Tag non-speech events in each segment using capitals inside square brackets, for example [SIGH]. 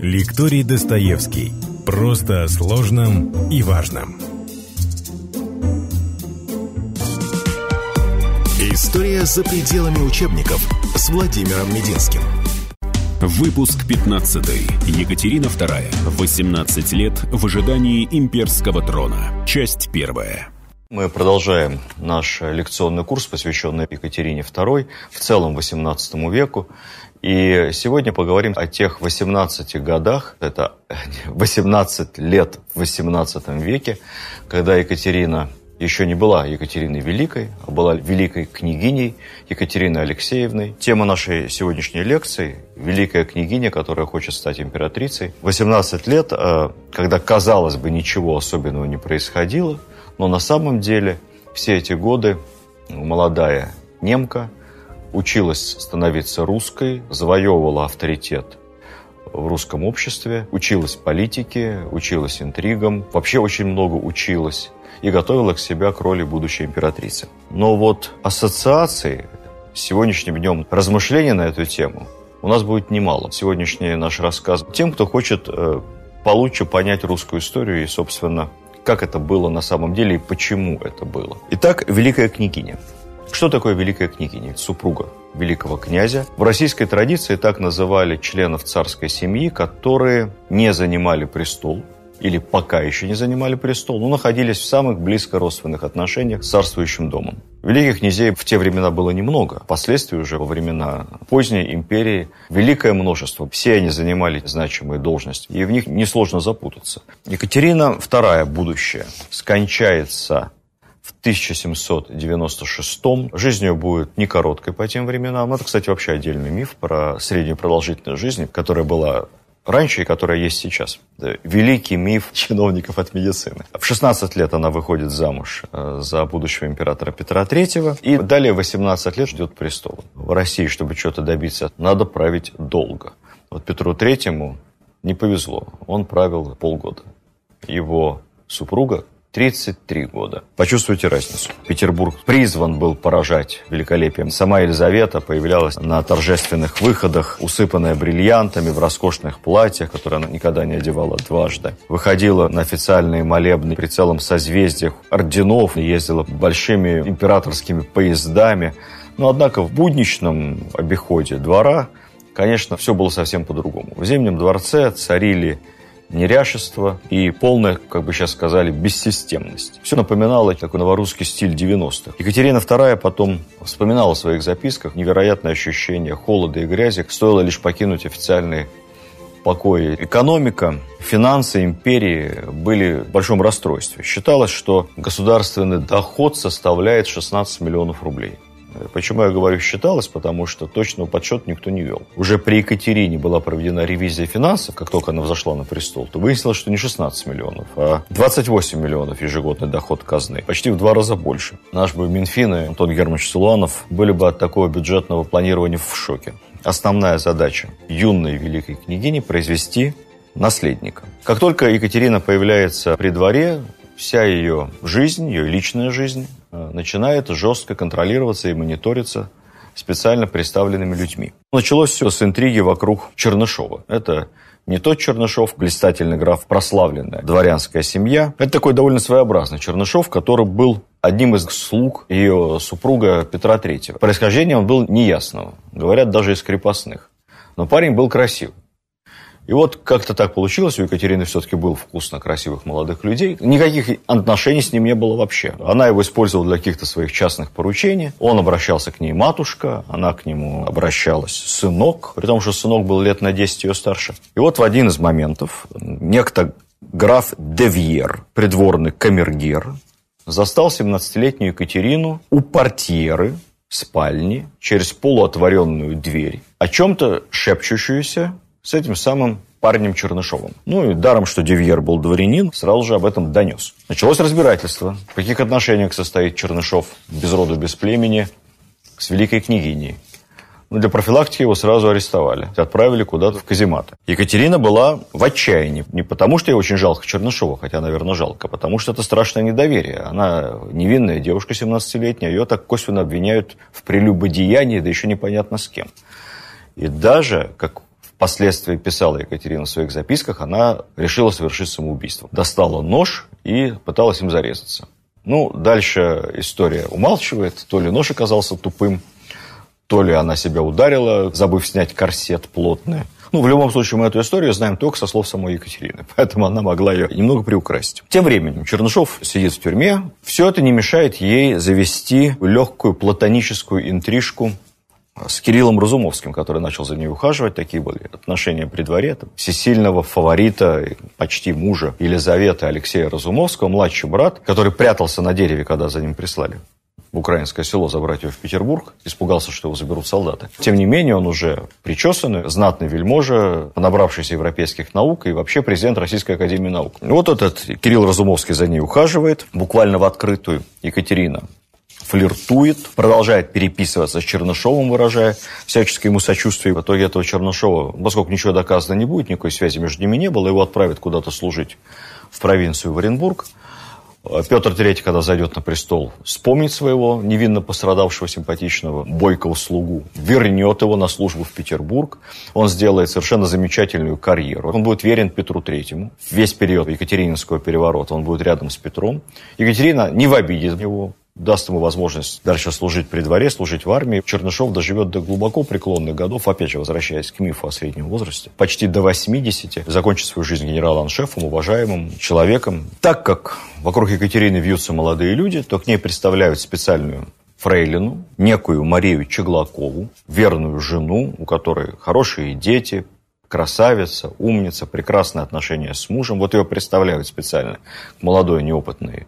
Лекторий Достоевский. Просто о сложном и важном. История за пределами учебников с Владимиром Мединским. Выпуск 15. Екатерина II. 18 лет в ожидании имперского трона. Часть первая. Мы продолжаем наш лекционный курс, посвященный Екатерине II, в целом XVIII веку. И сегодня поговорим о тех 18 годах, это 18 лет в 18 веке, когда Екатерина еще не была Екатериной Великой, а была великой княгиней Екатериной Алексеевной. Тема нашей сегодняшней лекции – великая княгиня, которая хочет стать императрицей. 18 лет, э, когда, казалось бы, ничего особенного не происходило – но на самом деле все эти годы молодая немка училась становиться русской, завоевывала авторитет в русском обществе, училась политике, училась интригам, вообще очень много училась и готовила к себя к роли будущей императрицы. Но вот ассоциации сегодняшним днем размышления на эту тему у нас будет немало. Сегодняшний наш рассказ тем, кто хочет э, получше понять русскую историю и, собственно, как это было на самом деле и почему это было. Итак, Великая княгиня. Что такое Великая княгиня? Супруга великого князя. В российской традиции так называли членов царской семьи, которые не занимали престол, или пока еще не занимали престол, но находились в самых близко родственных отношениях с царствующим домом. Великих князей в те времена было немного. Впоследствии уже во времена поздней империи великое множество. Все они занимали значимые должности, и в них несложно запутаться. Екатерина II, будущее, скончается в 1796 Жизнь ее будет не короткой по тем временам. Это, кстати, вообще отдельный миф про среднюю продолжительность жизни, которая была раньше и которая есть сейчас. Великий миф [LAUGHS] чиновников от медицины. В 16 лет она выходит замуж э, за будущего императора Петра III, и далее 18 лет ждет престола. В России, чтобы что-то добиться, надо править долго. Вот Петру Третьему не повезло, он правил полгода. Его супруга 33 года. Почувствуйте разницу. Петербург призван был поражать великолепием. Сама Елизавета появлялась на торжественных выходах, усыпанная бриллиантами, в роскошных платьях, которые она никогда не одевала дважды. Выходила на официальные молебны при целом созвездиях орденов, ездила большими императорскими поездами. Но, однако, в будничном обиходе двора, конечно, все было совсем по-другому. В Зимнем дворце царили неряшество и полная, как бы сейчас сказали, бессистемность. Все напоминало такой новорусский стиль 90-х. Екатерина II потом вспоминала в своих записках невероятное ощущение холода и грязи. Стоило лишь покинуть официальные покои. Экономика, финансы империи были в большом расстройстве. Считалось, что государственный доход составляет 16 миллионов рублей. Почему я говорю «считалось»? Потому что точного подсчета никто не вел. Уже при Екатерине была проведена ревизия финансов, как только она взошла на престол, то выяснилось, что не 16 миллионов, а 28 миллионов ежегодный доход казны. Почти в два раза больше. Наш бы Минфин и Антон Германович Силуанов были бы от такого бюджетного планирования в шоке. Основная задача юной великой княгини – произвести наследника. Как только Екатерина появляется при дворе, вся ее жизнь, ее личная жизнь э, начинает жестко контролироваться и мониториться специально представленными людьми. Началось все с интриги вокруг Чернышова. Это не тот Чернышов, блистательный граф, прославленная дворянская семья. Это такой довольно своеобразный Чернышов, который был одним из слуг ее супруга Петра III. Происхождение он был неясного, говорят, даже из крепостных. Но парень был красивый. И вот как-то так получилось, у Екатерины все-таки был вкус на красивых молодых людей. Никаких отношений с ним не было вообще. Она его использовала для каких-то своих частных поручений. Он обращался к ней матушка, она к нему обращалась сынок, при том, что сынок был лет на 10 ее старше. И вот в один из моментов некто граф Девьер, придворный камергер, застал 17-летнюю Екатерину у портьеры спальни через полуотворенную дверь, о чем-то шепчущуюся с этим самым парнем Чернышовым. Ну и даром, что Девьер был дворянин, сразу же об этом донес. Началось разбирательство. В каких отношениях состоит Чернышов без роду, без племени с великой княгиней. Ну, для профилактики его сразу арестовали. Отправили куда-то в казематы. Екатерина была в отчаянии. Не потому, что ей очень жалко Чернышова, хотя, наверное, жалко, а потому что это страшное недоверие. Она невинная девушка 17-летняя, ее так косвенно обвиняют в прелюбодеянии, да еще непонятно с кем. И даже, как впоследствии писала Екатерина в своих записках, она решила совершить самоубийство. Достала нож и пыталась им зарезаться. Ну, дальше история умалчивает. То ли нож оказался тупым, то ли она себя ударила, забыв снять корсет плотный. Ну, в любом случае, мы эту историю знаем только со слов самой Екатерины, [LAUGHS] поэтому она могла ее немного приукрасить. Тем временем Чернышов сидит в тюрьме. Все это не мешает ей завести легкую платоническую интрижку с Кириллом Разумовским, который начал за ней ухаживать. Такие были отношения при дворе. Там, всесильного фаворита, почти мужа Елизаветы Алексея Разумовского, младший брат, который прятался на дереве, когда за ним прислали в украинское село забрать его в Петербург, испугался, что его заберут солдаты. Тем не менее, он уже причесанный, знатный вельможа, набравшийся европейских наук и вообще президент Российской Академии Наук. Вот этот Кирилл Разумовский за ней ухаживает, буквально в открытую Екатерина флиртует, продолжает переписываться с Чернышовым, выражая всяческое ему сочувствие. В итоге этого Чернышова, поскольку ничего доказано не будет, никакой связи между ними не было, его отправят куда-то служить в провинцию в Оренбург. Петр III, когда зайдет на престол, вспомнит своего невинно пострадавшего симпатичного бойкого слугу, вернет его на службу в Петербург, он сделает совершенно замечательную карьеру. Он будет верен Петру Третьему. Весь период Екатерининского переворота он будет рядом с Петром. Екатерина не в обиде его, даст ему возможность дальше служить при дворе, служить в армии. Чернышов доживет до глубоко преклонных годов, опять же, возвращаясь к мифу о среднем возрасте, почти до 80, закончит свою жизнь генерал-аншефом, уважаемым человеком. Так как вокруг Екатерины вьются молодые люди, то к ней представляют специальную фрейлину, некую Марию Чеглакову, верную жену, у которой хорошие дети, красавица, умница, прекрасные отношения с мужем. Вот ее представляют специально к молодой неопытной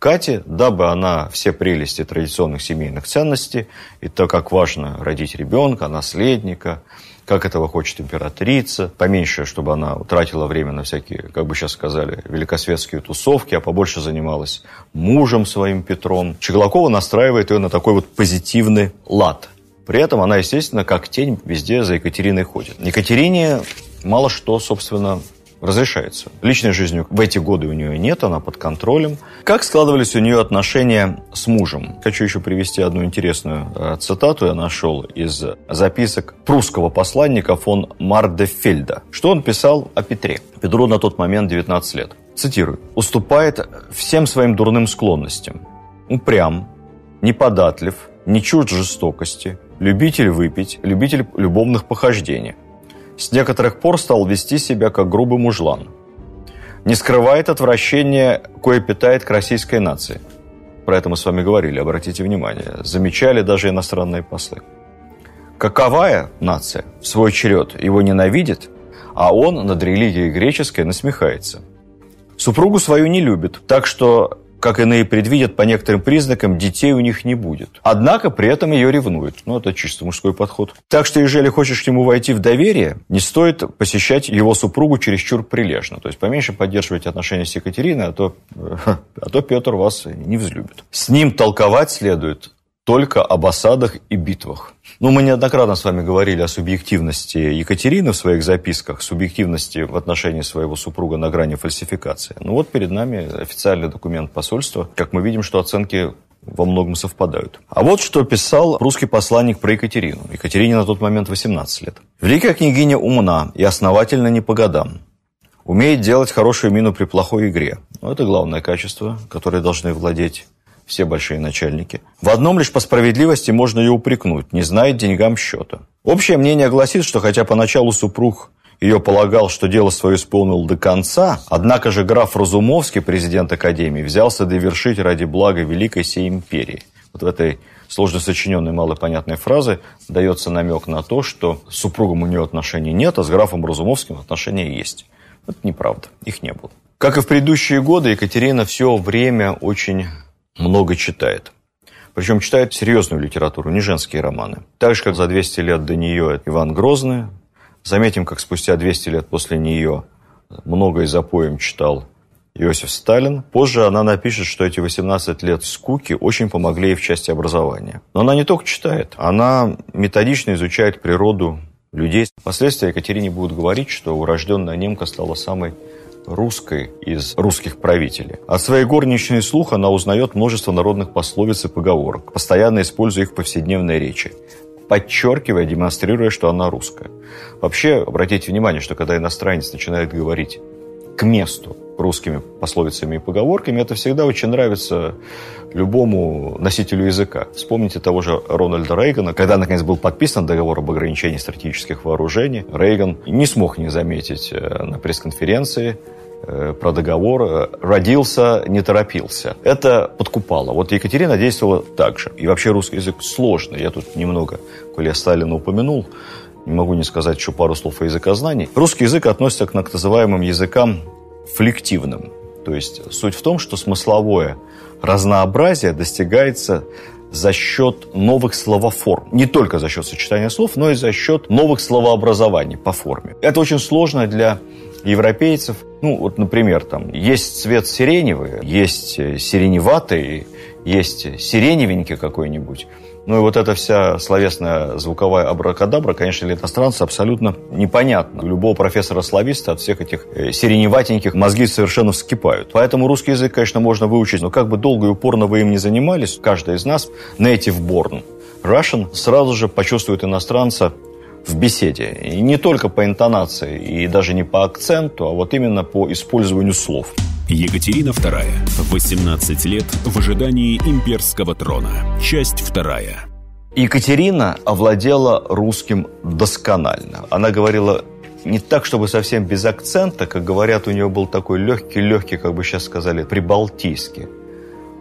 Кате, дабы она все прелести традиционных семейных ценностей, и то, как важно родить ребенка, наследника, как этого хочет императрица, поменьше, чтобы она тратила время на всякие, как бы сейчас сказали, великосветские тусовки, а побольше занималась мужем своим Петром. Чеглакова настраивает ее на такой вот позитивный лад. При этом она, естественно, как тень везде за Екатериной ходит. Екатерине мало что, собственно, разрешается. Личной жизни в эти годы у нее нет, она под контролем. Как складывались у нее отношения с мужем? Хочу еще привести одну интересную э, цитату, я нашел из записок прусского посланника фон Мардефельда. Что он писал о Петре? Петру на тот момент 19 лет. Цитирую. «Уступает всем своим дурным склонностям. Упрям, неподатлив, не чужд жестокости, любитель выпить, любитель любовных похождений с некоторых пор стал вести себя как грубый мужлан. Не скрывает отвращения, кое питает к российской нации. Про это мы с вами говорили, обратите внимание. Замечали даже иностранные послы. Каковая нация в свой черед его ненавидит, а он над религией греческой насмехается. Супругу свою не любит, так что как иные предвидят, по некоторым признакам детей у них не будет. Однако при этом ее ревнуют. Ну, это чисто мужской подход. Так что, если хочешь к нему войти в доверие, не стоит посещать его супругу чересчур прилежно. То есть, поменьше поддерживать отношения с Екатериной, а то, а то Петр вас не взлюбит. С ним толковать следует только об осадах и битвах. Ну, мы неоднократно с вами говорили о субъективности Екатерины в своих записках, субъективности в отношении своего супруга на грани фальсификации. Ну вот перед нами официальный документ посольства. Как мы видим, что оценки во многом совпадают. А вот что писал русский посланник про Екатерину. Екатерине на тот момент 18 лет. «Великая княгиня умна и основательно не по годам. Умеет делать хорошую мину при плохой игре. Ну, это главное качество, которое должны владеть все большие начальники. В одном лишь по справедливости можно ее упрекнуть, не знает деньгам счета. Общее мнение гласит, что хотя поначалу супруг ее полагал, что дело свое исполнил до конца, однако же граф Разумовский, президент Академии, взялся довершить ради блага великой сей империи. Вот в этой сложно сочиненной малопонятной фразе дается намек на то, что с супругом у нее отношений нет, а с графом Разумовским отношения есть. Это неправда, их не было. Как и в предыдущие годы, Екатерина все время очень много читает. Причем читает серьезную литературу, не женские романы. Так же, как за 200 лет до нее Иван Грозный. Заметим, как спустя 200 лет после нее многое за поем читал Иосиф Сталин. Позже она напишет, что эти 18 лет скуки очень помогли ей в части образования. Но она не только читает, она методично изучает природу людей. Впоследствии Екатерине будут говорить, что урожденная немка стала самой русской из русских правителей. От своей горничной слух она узнает множество народных пословиц и поговорок, постоянно используя их в повседневной речи. подчеркивая, демонстрируя, что она русская. Вообще, обратите внимание, что когда иностранец начинает говорить к месту русскими пословицами и поговорками, это всегда очень нравится любому носителю языка. Вспомните того же Рональда Рейгана. Когда, наконец, был подписан договор об ограничении стратегических вооружений, Рейган не смог не заметить э, на пресс-конференции про договор э, «родился, не торопился». Это подкупало. Вот Екатерина действовала так же. И вообще русский язык сложный. Я тут немного, коли я Сталина упомянул, не могу не сказать еще пару слов о языкознании. Русский язык относится к так называемым языкам флективным. То есть суть в том, что смысловое разнообразие достигается за счет новых словоформ. Не только за счет сочетания слов, но и за счет новых словообразований по форме. Это очень сложно для европейцев. Ну, вот, например, там есть цвет сиреневый, есть сиреневатый, есть сиреневенький какой-нибудь. Ну и вот эта вся словесная звуковая абракадабра, конечно, для иностранца абсолютно непонятна. Любого профессора-слависта от всех этих э, сиреневатеньких мозги совершенно вскипают. Поэтому русский язык, конечно, можно выучить, но как бы долго и упорно вы им не занимались, каждый из нас native born Russian сразу же почувствует иностранца в беседе. И не только по интонации, и даже не по акценту, а вот именно по использованию слов. Екатерина II. 18 лет в ожидании имперского трона. Часть вторая. Екатерина овладела русским досконально. Она говорила не так, чтобы совсем без акцента, как говорят, у нее был такой легкий-легкий, как бы сейчас сказали, прибалтийский.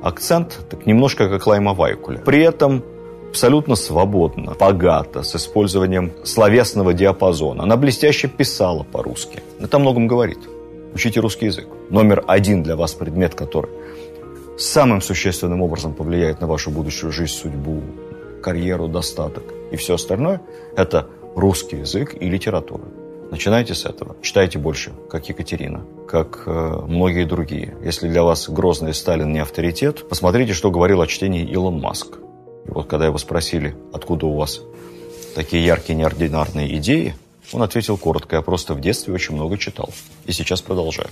Акцент так немножко как Лайма Вайкуля. При этом абсолютно свободно, богато, с использованием словесного диапазона. Она блестяще писала по-русски. Это о многом говорит. Учите русский язык. Номер один для вас предмет, который самым существенным образом повлияет на вашу будущую жизнь, судьбу, карьеру, достаток и все остальное, это русский язык и литература. Начинайте с этого. Читайте больше, как Екатерина, как э, многие другие. Если для вас Грозный Сталин не авторитет, посмотрите, что говорил о чтении Илон Маск. Вот когда его спросили, откуда у вас такие яркие, неординарные идеи, он ответил коротко, я просто в детстве очень много читал. И сейчас продолжаю.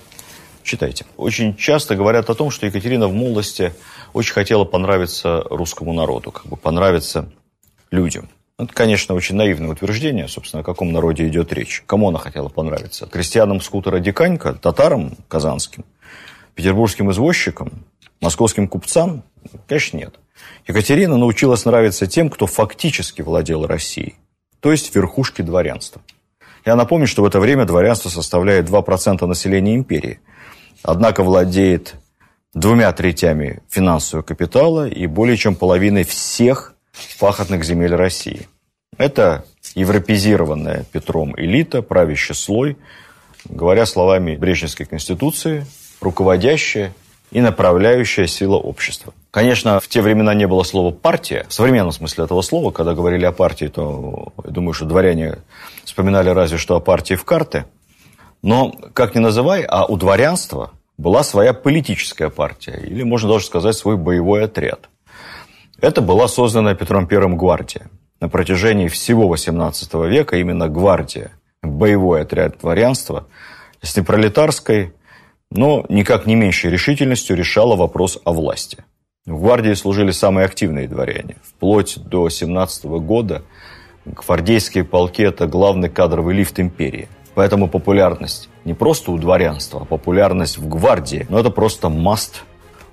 Читайте. Очень часто говорят о том, что Екатерина в молодости очень хотела понравиться русскому народу, как бы понравиться людям. Это, конечно, очень наивное утверждение, собственно, о каком народе идет речь. Кому она хотела понравиться? Крестьянам скутера Диканька, татарам казанским, петербургским извозчикам, московским купцам? Конечно, нет. Екатерина научилась нравиться тем, кто фактически владел Россией, то есть верхушки дворянства. Я напомню, что в это время дворянство составляет 2% населения империи, однако владеет двумя третями финансового капитала и более чем половиной всех пахотных земель России. Это европезированная Петром элита, правящий слой, говоря словами Брежневской конституции, руководящая и направляющая сила общества. Конечно, в те времена не было слова «партия». В современном смысле этого слова, когда говорили о партии, то, я думаю, что дворяне вспоминали разве что о партии в карты. Но, как ни называй, а у дворянства была своя политическая партия, или, можно даже сказать, свой боевой отряд. Это была создана Петром I гвардия. На протяжении всего XVIII века именно гвардия, боевой отряд дворянства, с непролетарской, но никак не меньшей решительностью решала вопрос о власти. В гвардии служили самые активные дворяне. Вплоть до 17 года гвардейские полки – это главный кадровый лифт империи. Поэтому популярность не просто у дворянства, а популярность в гвардии, но это просто маст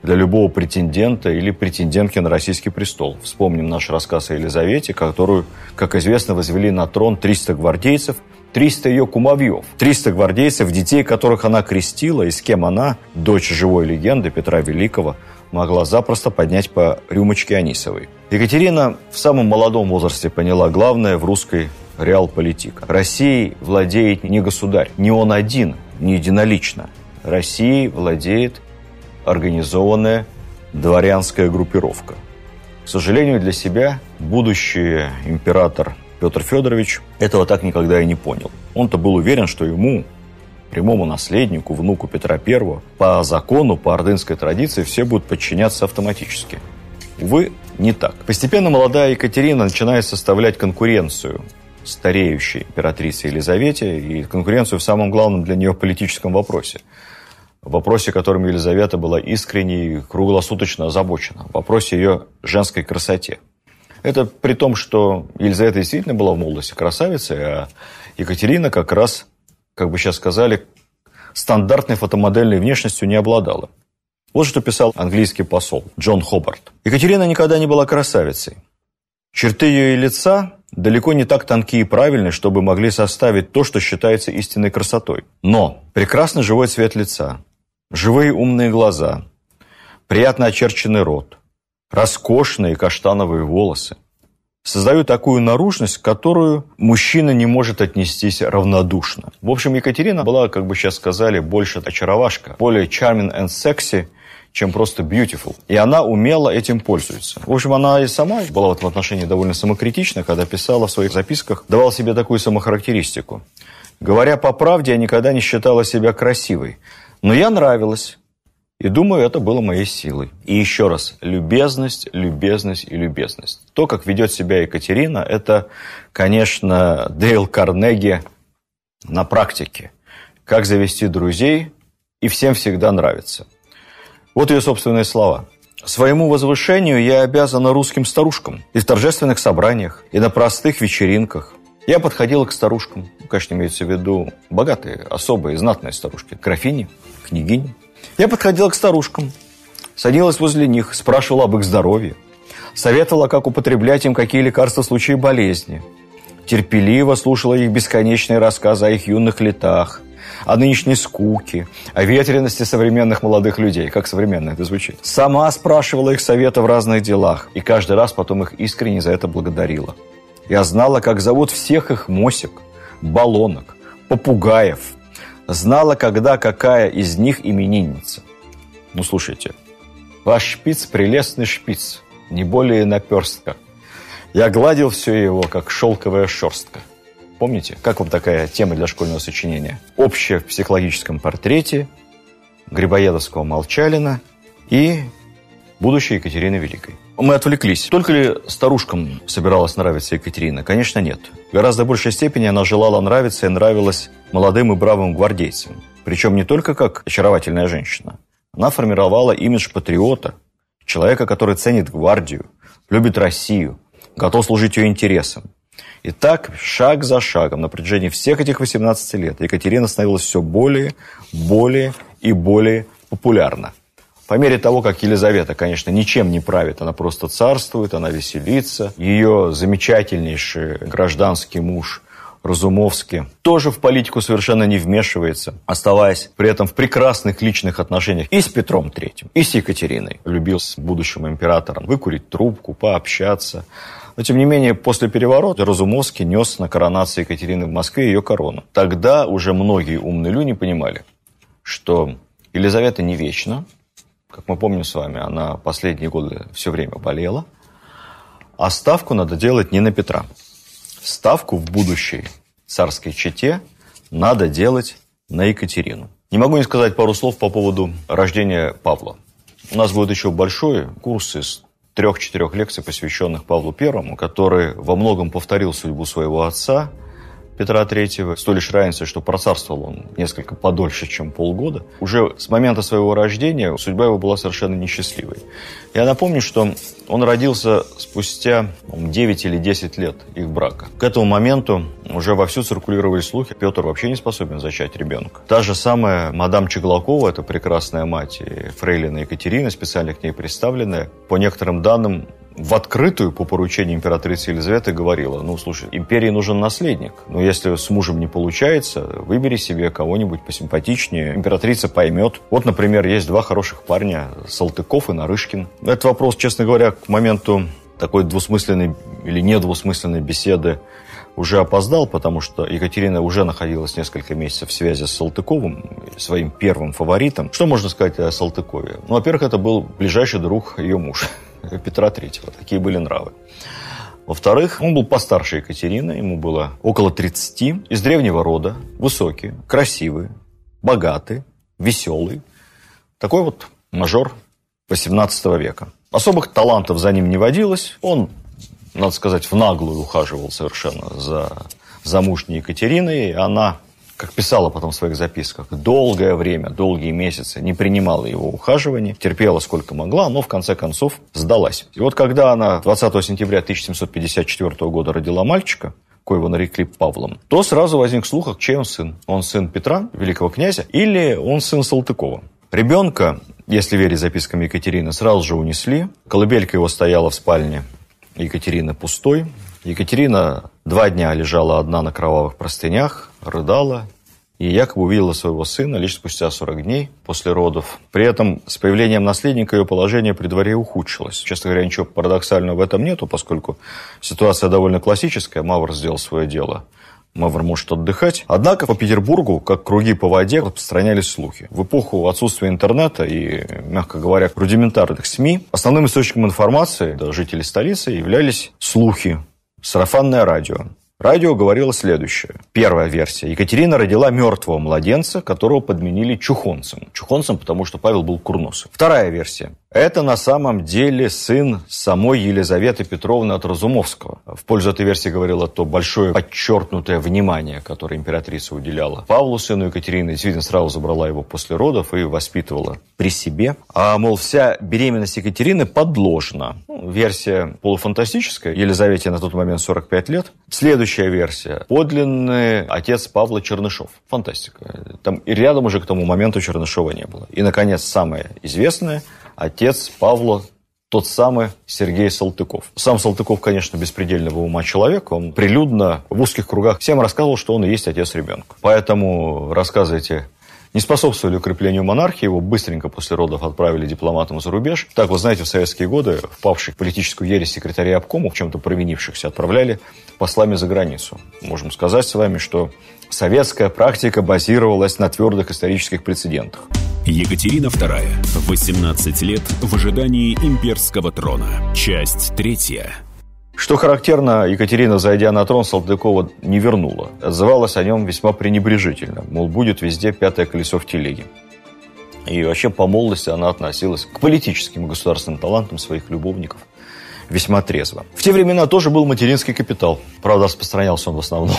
для любого претендента или претендентки на российский престол. Вспомним наш рассказ о Елизавете, которую, как известно, возвели на трон 300 гвардейцев – 300 ее кумовьев, 300 гвардейцев, детей, которых она крестила, и с кем она, дочь живой легенды Петра Великого, могла запросто поднять по рюмочке Анисовой. Екатерина в самом молодом возрасте поняла главное в русской реал-политика. Россией владеет не государь, не он один, не единолично. Россией владеет организованная дворянская группировка. К сожалению для себя, будущий император Петр Федорович этого так никогда и не понял. Он-то был уверен, что ему, прямому наследнику, внуку Петра I, по закону, по ордынской традиции, все будут подчиняться автоматически. Увы, не так. Постепенно молодая Екатерина начинает составлять конкуренцию стареющей императрице Елизавете и конкуренцию в самом главном для нее политическом вопросе. В вопросе, которым Елизавета была искренне и круглосуточно озабочена. В вопросе ее женской красоте. Это при том, что Елизавета действительно была в молодости красавицей, а Екатерина как раз, как бы сейчас сказали, стандартной фотомодельной внешностью не обладала. Вот что писал английский посол Джон Хобарт. Екатерина никогда не была красавицей. Черты ее лица далеко не так тонкие и правильные, чтобы могли составить то, что считается истинной красотой. Но прекрасный живой цвет лица, живые умные глаза, приятно очерченный рот, роскошные каштановые волосы, создают такую наружность, которую мужчина не может отнестись равнодушно. В общем, Екатерина была, как бы сейчас сказали, больше очаровашка, более charming and sexy, чем просто beautiful. И она умело этим пользуется. В общем, она и сама была в этом отношении довольно самокритична, когда писала в своих записках, давала себе такую самохарактеристику. Говоря по правде, я никогда не считала себя красивой. Но я нравилась. И думаю, это было моей силой. И еще раз, любезность, любезность и любезность. То, как ведет себя Екатерина, это, конечно, Дейл Карнеги на практике. Как завести друзей и всем всегда нравится. Вот ее собственные слова. Своему возвышению я обязана русским старушкам и в торжественных собраниях, и на простых вечеринках. Я подходила к старушкам, ну, конечно, имеется в виду богатые, особые, знатные старушки, графини, княгини. Я подходила к старушкам, садилась возле них, спрашивала об их здоровье, советовала, как употреблять им какие лекарства в случае болезни, терпеливо слушала их бесконечные рассказы о их юных летах, о нынешней скуке, о ветренности современных молодых людей. Как современно это звучит. Сама спрашивала их совета в разных делах, и каждый раз потом их искренне за это благодарила. Я знала, как зовут всех их мосик, баллонок, попугаев. Знала, когда какая из них именинница. Ну, слушайте, ваш шпиц – прелестный шпиц, не более наперстка. Я гладил все его, как шелковая шерстка – Помните? Как вам такая тема для школьного сочинения? Общее в психологическом портрете Грибоедовского Молчалина и будущей Екатерины Великой. Мы отвлеклись. Только ли старушкам собиралась нравиться Екатерина? Конечно, нет. В гораздо большей степени она желала нравиться и нравилась молодым и бравым гвардейцам. Причем не только как очаровательная женщина. Она формировала имидж патриота, человека, который ценит гвардию, любит Россию, готов служить ее интересам. И так, шаг за шагом, на протяжении всех этих 18 лет, Екатерина становилась все более, более и более популярна. По мере того, как Елизавета, конечно, ничем не правит, она просто царствует, она веселится. Ее замечательнейший гражданский муж Разумовский тоже в политику совершенно не вмешивается, оставаясь при этом в прекрасных личных отношениях и с Петром Третьим, и с Екатериной. Любил с будущим императором выкурить трубку, пообщаться. Но, тем не менее, после переворота Разумовский нес на коронации Екатерины в Москве ее корону. Тогда уже многие умные люди понимали, что Елизавета не вечна. Как мы помним с вами, она последние годы все время болела. А ставку надо делать не на Петра. Ставку в будущей царской чете надо делать на Екатерину. Не могу не сказать пару слов по поводу рождения Павла. У нас будет еще большой курс из трех-четырех лекций, посвященных Павлу Первому, который во многом повторил судьбу своего отца Петра Третьего, с той лишь разницей, что процарствовал он несколько подольше, чем полгода. Уже с момента своего рождения судьба его была совершенно несчастливой. Я напомню, что он родился спустя 9 или 10 лет их брака. К этому моменту уже вовсю циркулировали слухи, Петр вообще не способен зачать ребенка. Та же самая мадам Чеглакова, это прекрасная мать и фрейлина Екатерина, специально к ней представленная, по некоторым данным, в открытую по поручению императрицы Елизаветы говорила, ну, слушай, империи нужен наследник, но если с мужем не получается, выбери себе кого-нибудь посимпатичнее, императрица поймет. Вот, например, есть два хороших парня, Салтыков и Нарышкин. Этот вопрос, честно говоря, к моменту такой двусмысленной или недвусмысленной беседы уже опоздал, потому что Екатерина уже находилась несколько месяцев в связи с Салтыковым, своим первым фаворитом. Что можно сказать о Салтыкове? Ну, во-первых, это был ближайший друг ее мужа. [LAUGHS] Петра Третьего. Такие были нравы. Во-вторых, он был постарше Екатерины, ему было около 30, из древнего рода, высокий, красивый, богатый, веселый. Такой вот мажор 18 века. Особых талантов за ним не водилось. Он, надо сказать, в наглую ухаживал совершенно за замужней Екатериной. Она как писала потом в своих записках, долгое время, долгие месяцы не принимала его ухаживания, терпела сколько могла, но в конце концов сдалась. И вот когда она 20 сентября 1754 года родила мальчика, коего нарекли Павлом, то сразу возник слух, чей он сын. Он сын Петра, великого князя, или он сын Салтыкова. Ребенка, если верить запискам Екатерины, сразу же унесли. Колыбелька его стояла в спальне Екатерины пустой. Екатерина два дня лежала одна на кровавых простынях, рыдала, и якобы увидела своего сына лишь спустя 40 дней после родов. При этом с появлением наследника ее положение при дворе ухудшилось. Честно говоря, ничего парадоксального в этом нету, поскольку ситуация довольно классическая. Мавр сделал свое дело. Мавр может отдыхать. Однако по Петербургу, как круги по воде, распространялись слухи. В эпоху отсутствия интернета и, мягко говоря, рудиментарных СМИ, основным источником информации для жителей столицы являлись слухи, сарафанное радио. Радио говорило следующее. Первая версия. Екатерина родила мертвого младенца, которого подменили чухонцем. Чухонцем, потому что Павел был курносый. Вторая версия. Это на самом деле сын самой Елизаветы Петровны от Разумовского. В пользу этой версии говорило то большое подчеркнутое внимание, которое императрица уделяла Павлу, сыну Екатерины. Действительно, сразу забрала его после родов и воспитывала при себе. А, мол, вся беременность Екатерины подложна. Ну, версия полуфантастическая. Елизавете на тот момент 45 лет. Следующая версия. Подлинный отец Павла Чернышов. Фантастика. Там и рядом уже к тому моменту Чернышова не было. И, наконец, самое известное – отец Павла тот самый Сергей Салтыков. Сам Салтыков, конечно, беспредельного ума человек. Он прилюдно в узких кругах всем рассказывал, что он и есть отец ребенка. Поэтому рассказы эти не способствовали укреплению монархии. Его быстренько после родов отправили дипломатом за рубеж. Так, вы знаете, в советские годы впавших в политическую ересь секретарей обкомов, в чем-то провинившихся, отправляли послами за границу. Можем сказать с вами, что советская практика базировалась на твердых исторических прецедентах. Екатерина II. 18 лет в ожидании имперского трона. Часть третья. Что характерно, Екатерина, зайдя на трон, Салтыкова не вернула. Отзывалась о нем весьма пренебрежительно. Мол, будет везде пятое колесо в телеге. И вообще по молодости она относилась к политическим и государственным талантам своих любовников весьма трезво. В те времена тоже был материнский капитал. Правда, распространялся он в основном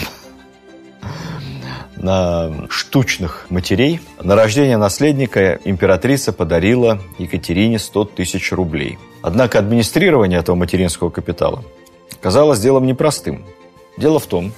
[LAUGHS] на штучных матерей. На рождение наследника императрица подарила Екатерине 100 тысяч рублей. Однако администрирование этого материнского капитала казалось делом непростым. Дело в том,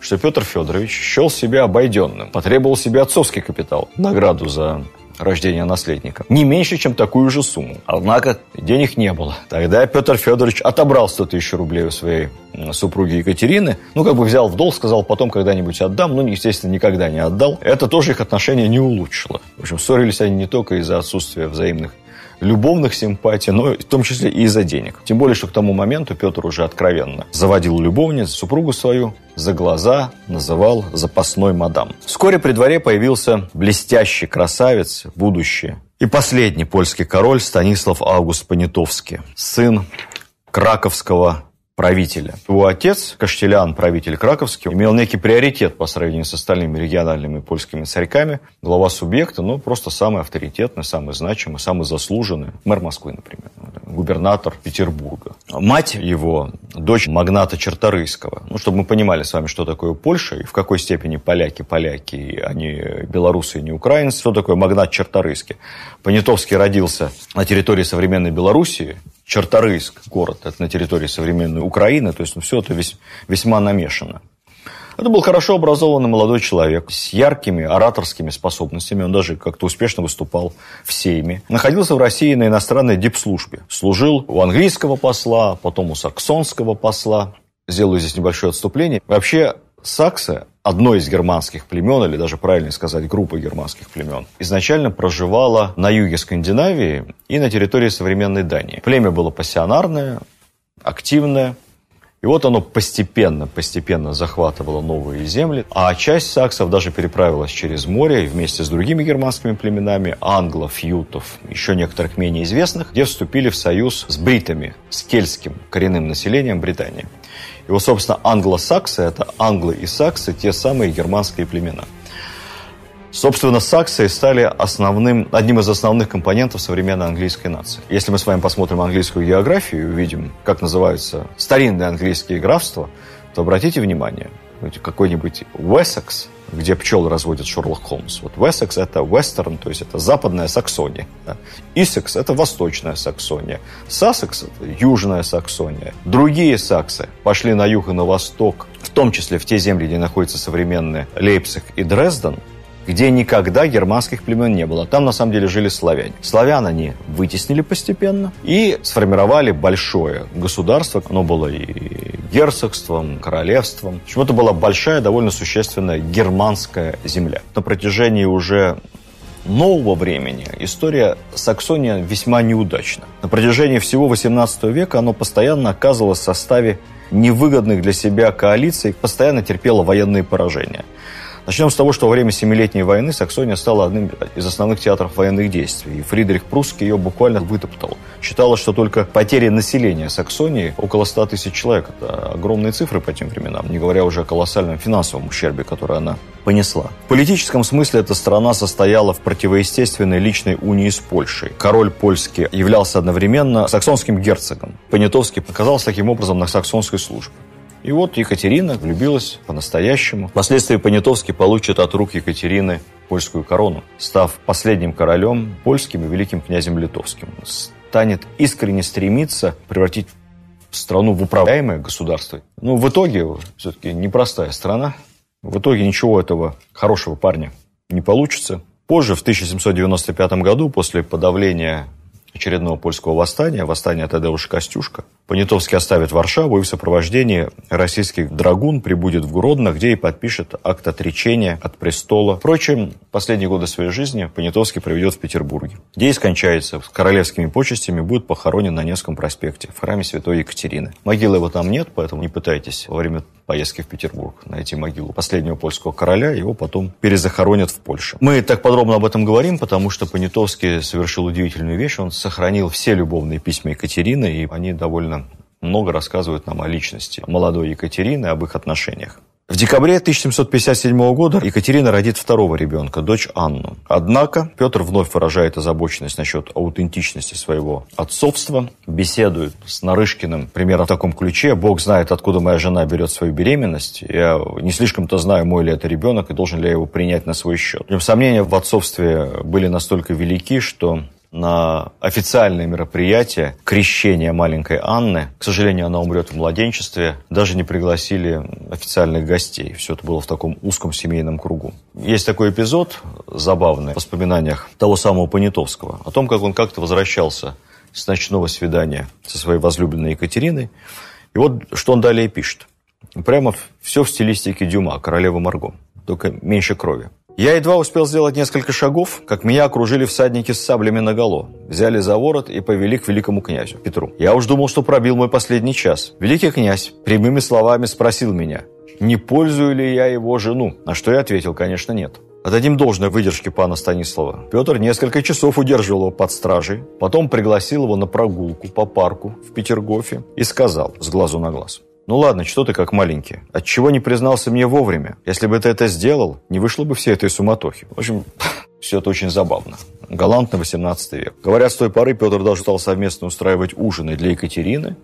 что Петр Федорович счел себя обойденным, потребовал себе отцовский капитал, награду за рождения наследника. Не меньше, чем такую же сумму. Однако денег не было. Тогда Петр Федорович отобрал 100 тысяч рублей у своей супруги Екатерины. Ну, как бы взял в долг, сказал, потом когда-нибудь отдам. Ну, естественно, никогда не отдал. Это тоже их отношения не улучшило. В общем, ссорились они не только из-за отсутствия взаимных любовных симпатий, но в том числе и из-за денег. Тем более, что к тому моменту Петр уже откровенно заводил любовниц, супругу свою, за глаза называл запасной мадам. Вскоре при дворе появился блестящий красавец, будущий и последний польский король Станислав Август Понятовский, сын краковского правителя. Его отец, Каштелян, правитель Краковский, имел некий приоритет по сравнению с остальными региональными польскими царьками. Глава субъекта, ну, просто самый авторитетный, самый значимый, самый заслуженный. Мэр Москвы, например. Губернатор Петербурга. Мать его, дочь магната Черторийского. Ну, чтобы мы понимали с вами, что такое Польша и в какой степени поляки поляки, а не белорусы не украинцы. Что такое магнат Черторийский? Понятовский родился на территории современной Белоруссии, Черторийск, город, это на территории современной Украины, то есть ну, все это весь, весьма намешано. Это был хорошо образованный молодой человек с яркими ораторскими способностями. Он даже как-то успешно выступал в Сейме. Находился в России на иностранной дипслужбе. Служил у английского посла, потом у саксонского посла. Сделаю здесь небольшое отступление. Вообще, саксы одно из германских племен, или даже правильно сказать, группа германских племен, изначально проживала на юге Скандинавии и на территории современной Дании. Племя было пассионарное, активное, и вот оно постепенно, постепенно захватывало новые земли, а часть саксов даже переправилась через море вместе с другими германскими племенами, англов, ютов, еще некоторых менее известных, где вступили в союз с бритами, с кельтским коренным населением Британии. И вот, собственно, англосаксы – это англы и саксы, те самые германские племена. Собственно, саксы стали основным, одним из основных компонентов современной английской нации. Если мы с вами посмотрим английскую географию и увидим, как называются старинные английские графства, то обратите внимание, какой-нибудь Уэссекс где пчелы разводит Шерлок Холмс. Вот Вессекс – это вестерн, то есть это западная Саксония. Да. Иссекс – это восточная Саксония. Сассекс – это южная Саксония. Другие саксы пошли на юг и на восток, в том числе в те земли, где находятся современные Лейпциг и Дрезден – где никогда германских племен не было. Там на самом деле жили славяне. Славян они вытеснили постепенно и сформировали большое государство. Оно было и герцогством, королевством. В общем, это была большая, довольно существенная германская земля. На протяжении уже нового времени история Саксония весьма неудачна. На протяжении всего XVIII века оно постоянно оказывалось в составе невыгодных для себя коалиций, постоянно терпело военные поражения. Начнем с того, что во время Семилетней войны Саксония стала одним из основных театров военных действий. И Фридрих Прусский ее буквально вытоптал. Считалось, что только потери населения Саксонии около 100 тысяч человек. Это огромные цифры по тем временам, не говоря уже о колоссальном финансовом ущербе, который она понесла. В политическом смысле эта страна состояла в противоестественной личной унии с Польшей. Король польский являлся одновременно саксонским герцогом. Понятовский показался таким образом на саксонской службе. И вот Екатерина влюбилась по-настоящему. Впоследствии Понятовский получит от рук Екатерины польскую корону, став последним королем польским и великим князем литовским. Станет искренне стремиться превратить страну в управляемое государство. Ну, в итоге, все-таки непростая страна. В итоге ничего этого хорошего парня не получится. Позже, в 1795 году, после подавления очередного польского восстания, восстания Тадеуша Костюшка, Понятовский оставит Варшаву и в сопровождении российских драгун прибудет в Гродно, где и подпишет акт отречения от престола. Впрочем, последние годы своей жизни Понятовский проведет в Петербурге, где и скончается с королевскими почестями, будет похоронен на Невском проспекте в храме Святой Екатерины. Могилы его там нет, поэтому не пытайтесь во время поездки в Петербург найти могилу последнего польского короля, его потом перезахоронят в Польше. Мы так подробно об этом говорим, потому что Понятовский совершил удивительную вещь. Он сохранил все любовные письма Екатерины, и они довольно много рассказывают нам о личности молодой Екатерины, об их отношениях. В декабре 1757 года Екатерина родит второго ребенка, дочь Анну. Однако Петр вновь выражает озабоченность насчет аутентичности своего отцовства, беседует с Нарышкиным примерно в таком ключе. «Бог знает, откуда моя жена берет свою беременность. Я не слишком-то знаю, мой ли это ребенок и должен ли я его принять на свой счет». Сомнения в отцовстве были настолько велики, что на официальное мероприятие крещения маленькой Анны. К сожалению, она умрет в младенчестве. Даже не пригласили официальных гостей. Все это было в таком узком семейном кругу. Есть такой эпизод забавный в воспоминаниях того самого Понятовского. О том, как он как-то возвращался с ночного свидания со своей возлюбленной Екатериной. И вот что он далее пишет. Прямо все в стилистике Дюма, королева Марго, только меньше крови. Я едва успел сделать несколько шагов, как меня окружили всадники с саблями наголо, взяли за ворот и повели к великому князю Петру. Я уж думал, что пробил мой последний час. Великий князь прямыми словами спросил меня, не пользую ли я его жену, на что я ответил, конечно, нет. Отдадим должное выдержке пана Станислава. Петр несколько часов удерживал его под стражей, потом пригласил его на прогулку по парку в Петергофе и сказал с глазу на глаз. Ну ладно, что ты как маленький? Отчего не признался мне вовремя? Если бы ты это сделал, не вышло бы всей этой суматохи. В общем, [LAUGHS] все это очень забавно. Галантно 18 век. Говорят, с той поры Петр даже стал совместно устраивать ужины для Екатерины,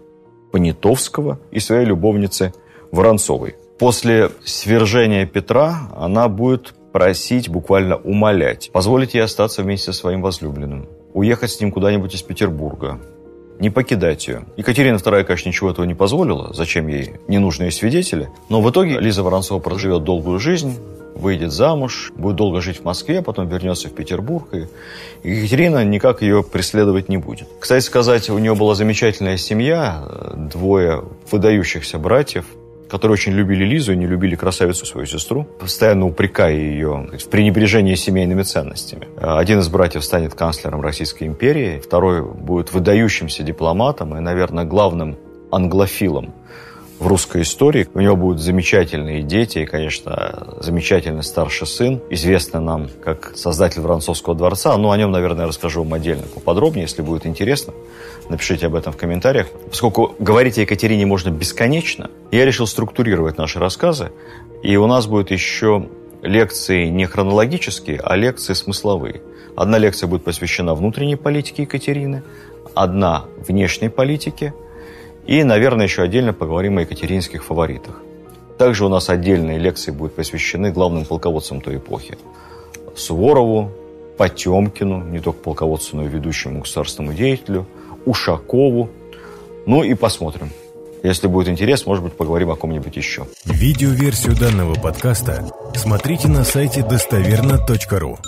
Понятовского и своей любовницы Воронцовой. После свержения Петра она будет просить, буквально умолять, позволить ей остаться вместе со своим возлюбленным, уехать с ним куда-нибудь из Петербурга, не покидать ее. Екатерина II, конечно, ничего этого не позволила, зачем ей ненужные свидетели, но в итоге Лиза Воронцова проживет долгую жизнь, выйдет замуж, будет долго жить в Москве, потом вернется в Петербург, и Екатерина никак ее преследовать не будет. Кстати сказать, у нее была замечательная семья, двое выдающихся братьев – которые очень любили Лизу и не любили красавицу свою сестру, постоянно упрекая ее в пренебрежении семейными ценностями. Один из братьев станет канцлером Российской империи, второй будет выдающимся дипломатом и, наверное, главным англофилом в русской истории. У него будут замечательные дети и, конечно, замечательный старший сын, известный нам как создатель Воронцовского дворца. Но о нем, наверное, расскажу вам отдельно поподробнее, если будет интересно. Напишите об этом в комментариях. Поскольку говорить о Екатерине можно бесконечно, я решил структурировать наши рассказы. И у нас будет еще лекции не хронологические, а лекции смысловые. Одна лекция будет посвящена внутренней политике Екатерины, одна внешней политике – и, наверное, еще отдельно поговорим о екатеринских фаворитах. Также у нас отдельные лекции будут посвящены главным полководцам той эпохи. Суворову, Потемкину, не только полководцу, но и ведущему государственному деятелю, Ушакову. Ну и посмотрим. Если будет интерес, может быть, поговорим о ком-нибудь еще. Видеоверсию данного подкаста смотрите на сайте достоверно.ру.